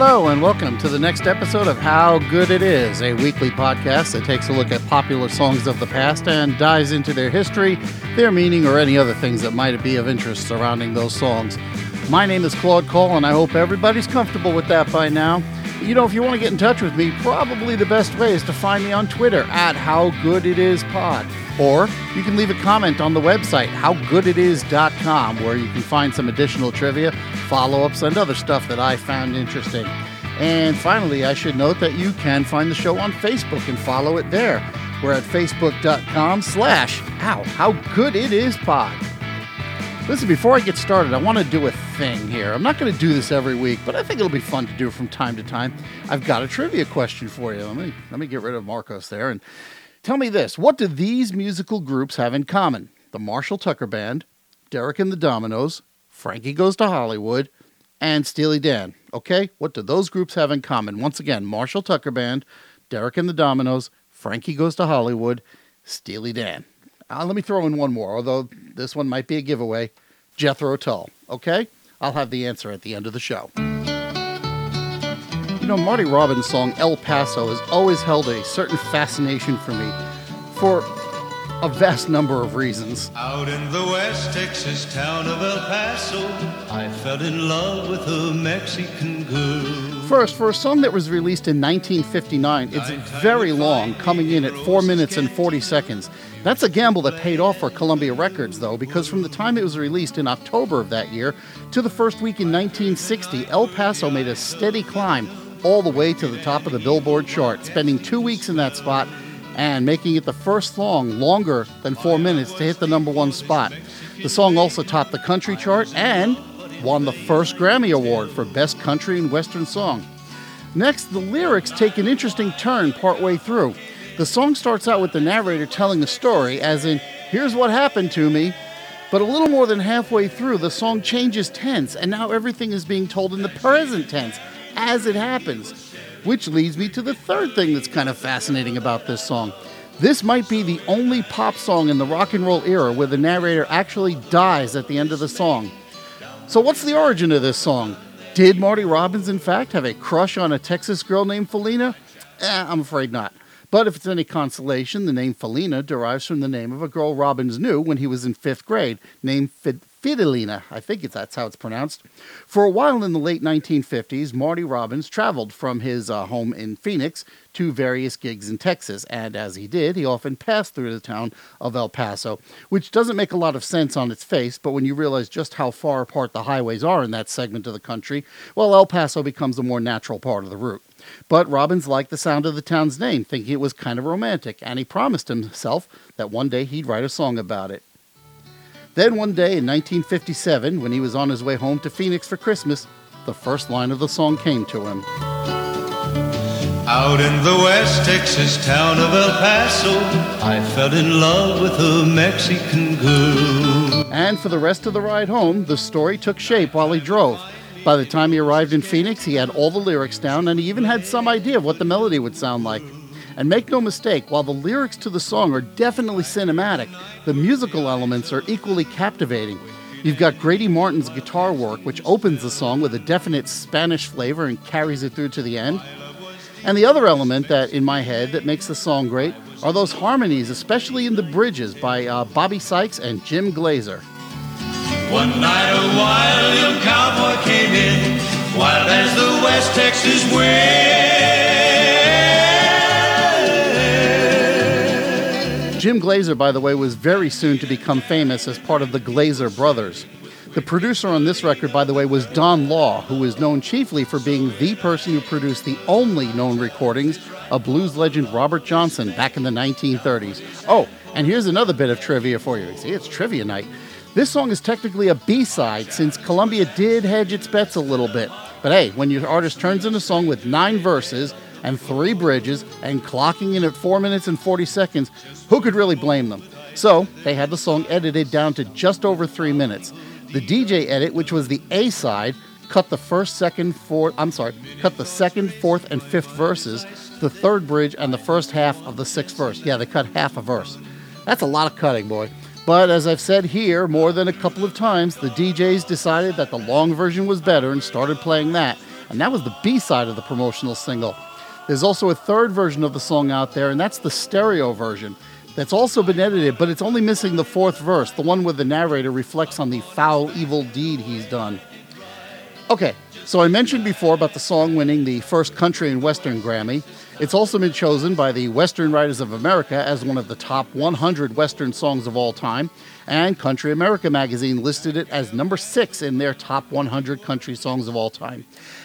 Hello, and welcome to the next episode of How Good It Is, a weekly podcast that takes a look at popular songs of the past and dives into their history, their meaning, or any other things that might be of interest surrounding those songs. My name is Claude Cole, and I hope everybody's comfortable with that by now. You know, if you want to get in touch with me, probably the best way is to find me on Twitter at How Good It Is Pod. Or you can leave a comment on the website, howgooditis.com, where you can find some additional trivia, follow ups, and other stuff that I found interesting. And finally, I should note that you can find the show on Facebook and follow it there. We're at facebook.com slash ow, how good it is pod. Listen, before I get started, I want to do a thing here. I'm not going to do this every week, but I think it'll be fun to do from time to time. I've got a trivia question for you. Let me let me get rid of Marcos there and Tell me this what do these musical groups have in common? The Marshall Tucker Band, Derek and the Dominos, Frankie Goes to Hollywood, and Steely Dan. Okay? What do those groups have in common? Once again, Marshall Tucker Band, Derek and the Dominos, Frankie Goes to Hollywood, Steely Dan. Uh, let me throw in one more, although this one might be a giveaway Jethro Tull. Okay? I'll have the answer at the end of the show know, Marty Robbins' song El Paso has always held a certain fascination for me for a vast number of reasons. Out in the West Texas town of El Paso, I fell in love with a Mexican girl. First, for a song that was released in 1959, it's very long, coming in at 4 minutes and 40 seconds. That's a gamble that paid off for Columbia Records, though, because from the time it was released in October of that year to the first week in 1960, El Paso made a steady climb all the way to the top of the Billboard chart, spending two weeks in that spot and making it the first song longer than four minutes to hit the number one spot. The song also topped the country chart and won the first Grammy Award for Best Country and Western Song. Next, the lyrics take an interesting turn partway through. The song starts out with the narrator telling a story, as in, here's what happened to me. But a little more than halfway through, the song changes tense, and now everything is being told in the present tense as it happens. Which leads me to the third thing that's kind of fascinating about this song. This might be the only pop song in the rock and roll era where the narrator actually dies at the end of the song. So, what's the origin of this song? Did Marty Robbins, in fact, have a crush on a Texas girl named Felina? Eh, I'm afraid not. But if it's any consolation, the name Felina derives from the name of a girl Robbins knew when he was in fifth grade, named Fidelina. I think that's how it's pronounced. For a while in the late 1950s, Marty Robbins traveled from his uh, home in Phoenix to various gigs in Texas, and as he did, he often passed through the town of El Paso, which doesn't make a lot of sense on its face, but when you realize just how far apart the highways are in that segment of the country, well, El Paso becomes a more natural part of the route. But Robbins liked the sound of the town's name, thinking it was kind of romantic, and he promised himself that one day he'd write a song about it. Then one day in 1957, when he was on his way home to Phoenix for Christmas, the first line of the song came to him. Out in the West Texas town of El Paso, I fell in love with a Mexican girl. And for the rest of the ride home, the story took shape while he drove. By the time he arrived in Phoenix, he had all the lyrics down and he even had some idea of what the melody would sound like. And make no mistake, while the lyrics to the song are definitely cinematic, the musical elements are equally captivating. You've got Grady Martin's guitar work, which opens the song with a definite Spanish flavor and carries it through to the end. And the other element that, in my head, that makes the song great are those harmonies, especially in the bridges by uh, Bobby Sykes and Jim Glaser. One night a wild young cowboy came in, wild as the West Texas wind. Jim Glaser, by the way, was very soon to become famous as part of the Glaser brothers. The producer on this record, by the way, was Don Law, who is known chiefly for being the person who produced the only known recordings of blues legend Robert Johnson back in the 1930s. Oh, and here's another bit of trivia for you. See, it's trivia night. This song is technically a B side since Columbia did hedge its bets a little bit. But hey, when your artist turns in a song with nine verses and three bridges and clocking in at 4 minutes and 40 seconds, who could really blame them? So they had the song edited down to just over three minutes. The DJ edit, which was the A side, cut the first, second, fourth, I'm sorry, cut the second, fourth, and fifth verses, the third bridge, and the first half of the sixth verse. Yeah, they cut half a verse. That's a lot of cutting, boy. But as I've said here more than a couple of times, the DJs decided that the long version was better and started playing that and that was the B side of the promotional single. There's also a third version of the song out there, and that's the stereo version. That's also been edited, but it's only missing the fourth verse, the one where the narrator reflects on the foul, evil deed he's done. Okay, so I mentioned before about the song winning the first country and western Grammy. It's also been chosen by the Western Writers of America as one of the top 100 western songs of all time, and Country America magazine listed it as number six in their top 100 country songs of all time.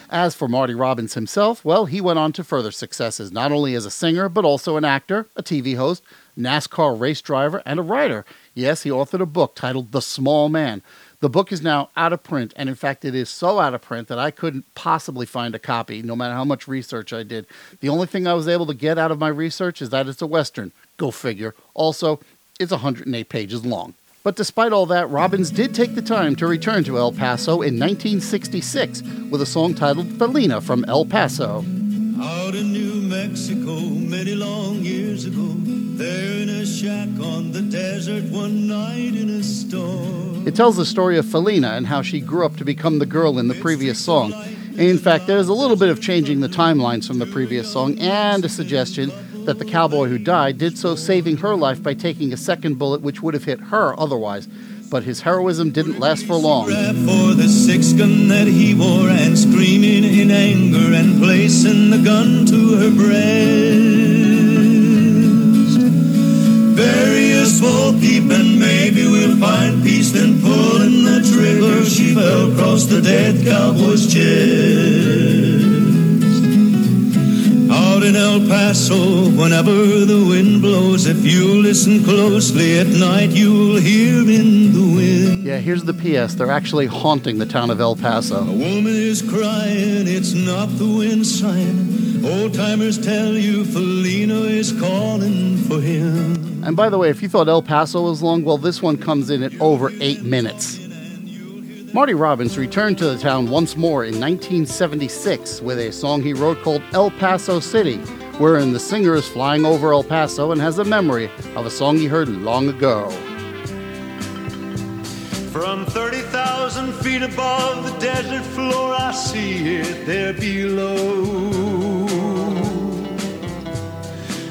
As for Marty Robbins himself, well, he went on to further successes, not only as a singer, but also an actor, a TV host, NASCAR race driver, and a writer. Yes, he authored a book titled The Small Man. The book is now out of print, and in fact, it is so out of print that I couldn't possibly find a copy, no matter how much research I did. The only thing I was able to get out of my research is that it's a Western. Go figure. Also, it's 108 pages long. But despite all that, Robbins did take the time to return to El Paso in 1966 with a song titled Felina from El Paso. Out in New Mexico, many long years ago, there in a shack on the desert one night in a storm. It tells the story of Felina and how she grew up to become the girl in the previous song. In fact, there's a little bit of changing the timelines from the previous song and a suggestion that the cowboy who died did so saving her life by taking a second bullet which would have hit her otherwise. But his heroism didn't last for long. For the six gun that he wore and screaming in anger and placing the gun to her breast. Us both deep and maybe we'll find peace. Then pulling the trigger, she fell across the dead cowboy's chest. Out in El Paso, whenever the wind blows, if you listen closely at night, you'll hear in the wind. Yeah, here's the PS. They're actually haunting the town of El Paso. A woman is crying, it's not the wind sighing. Old timers tell you Felina is calling for him. And by the way, if you thought El Paso was long, well, this one comes in at over eight minutes. Marty Robbins returned to the town once more in 1976 with a song he wrote called El Paso City, wherein the singer is flying over El Paso and has a memory of a song he heard long ago. From 30,000 feet above the desert floor, I see it there below.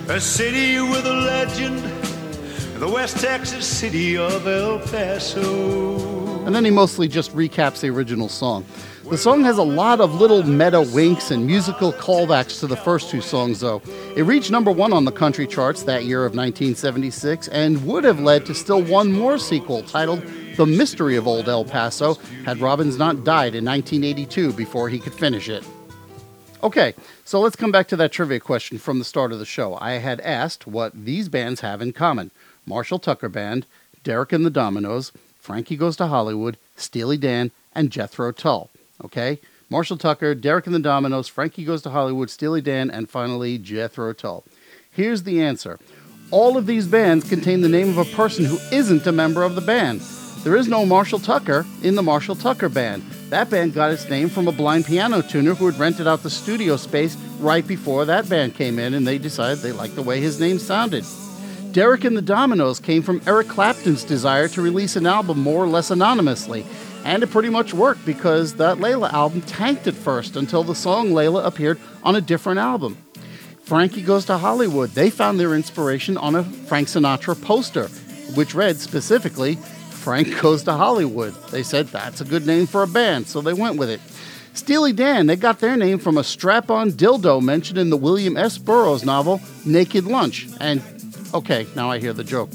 A city with a legend, the West Texas city of El Paso. And then he mostly just recaps the original song. The song has a lot of little meta winks and musical callbacks to the first two songs, though. It reached number one on the country charts that year of 1976 and would have led to still one more sequel titled The Mystery of Old El Paso had Robbins not died in 1982 before he could finish it. Okay, so let's come back to that trivia question from the start of the show. I had asked what these bands have in common Marshall Tucker Band, Derek and the Dominos, Frankie Goes to Hollywood, Steely Dan, and Jethro Tull. Okay? Marshall Tucker, Derek and the Dominos, Frankie Goes to Hollywood, Steely Dan, and finally Jethro Tull. Here's the answer. All of these bands contain the name of a person who isn't a member of the band. There is no Marshall Tucker in the Marshall Tucker Band. That band got its name from a blind piano tuner who had rented out the studio space right before that band came in, and they decided they liked the way his name sounded. Derek and the Dominos came from Eric Clapton's desire to release an album more or less anonymously. And it pretty much worked because that Layla album tanked at first until the song Layla appeared on a different album. Frankie Goes to Hollywood, they found their inspiration on a Frank Sinatra poster, which read specifically, Frank Goes to Hollywood. They said that's a good name for a band, so they went with it. Steely Dan, they got their name from a strap on dildo mentioned in the William S. Burroughs novel Naked Lunch. And Okay, now I hear the joke.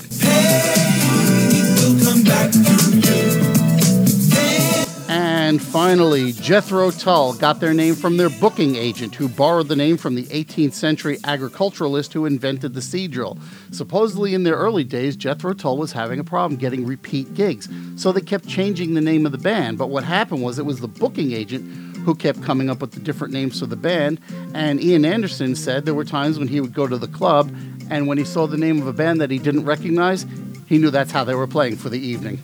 And finally, Jethro Tull got their name from their booking agent, who borrowed the name from the 18th century agriculturalist who invented the seed drill. Supposedly, in their early days, Jethro Tull was having a problem getting repeat gigs, so they kept changing the name of the band. But what happened was it was the booking agent who kept coming up with the different names for the band. And Ian Anderson said there were times when he would go to the club, and when he saw the name of a band that he didn't recognize, he knew that's how they were playing for the evening.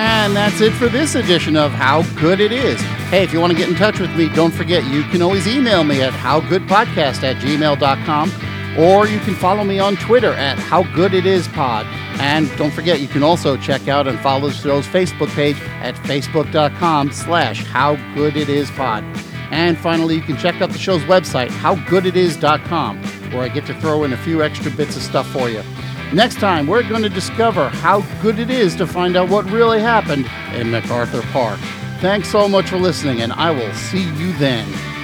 And that's it for this edition of How Good It Is. Hey, if you want to get in touch with me, don't forget you can always email me at howgoodpodcast at gmail.com or you can follow me on Twitter at How Good It Is Pod. And don't forget, you can also check out and follow the show's Facebook page at facebook.com slash How And finally, you can check out the show's website, howgooditis.com, where I get to throw in a few extra bits of stuff for you. Next time, we're going to discover how good it is to find out what really happened in MacArthur Park. Thanks so much for listening, and I will see you then.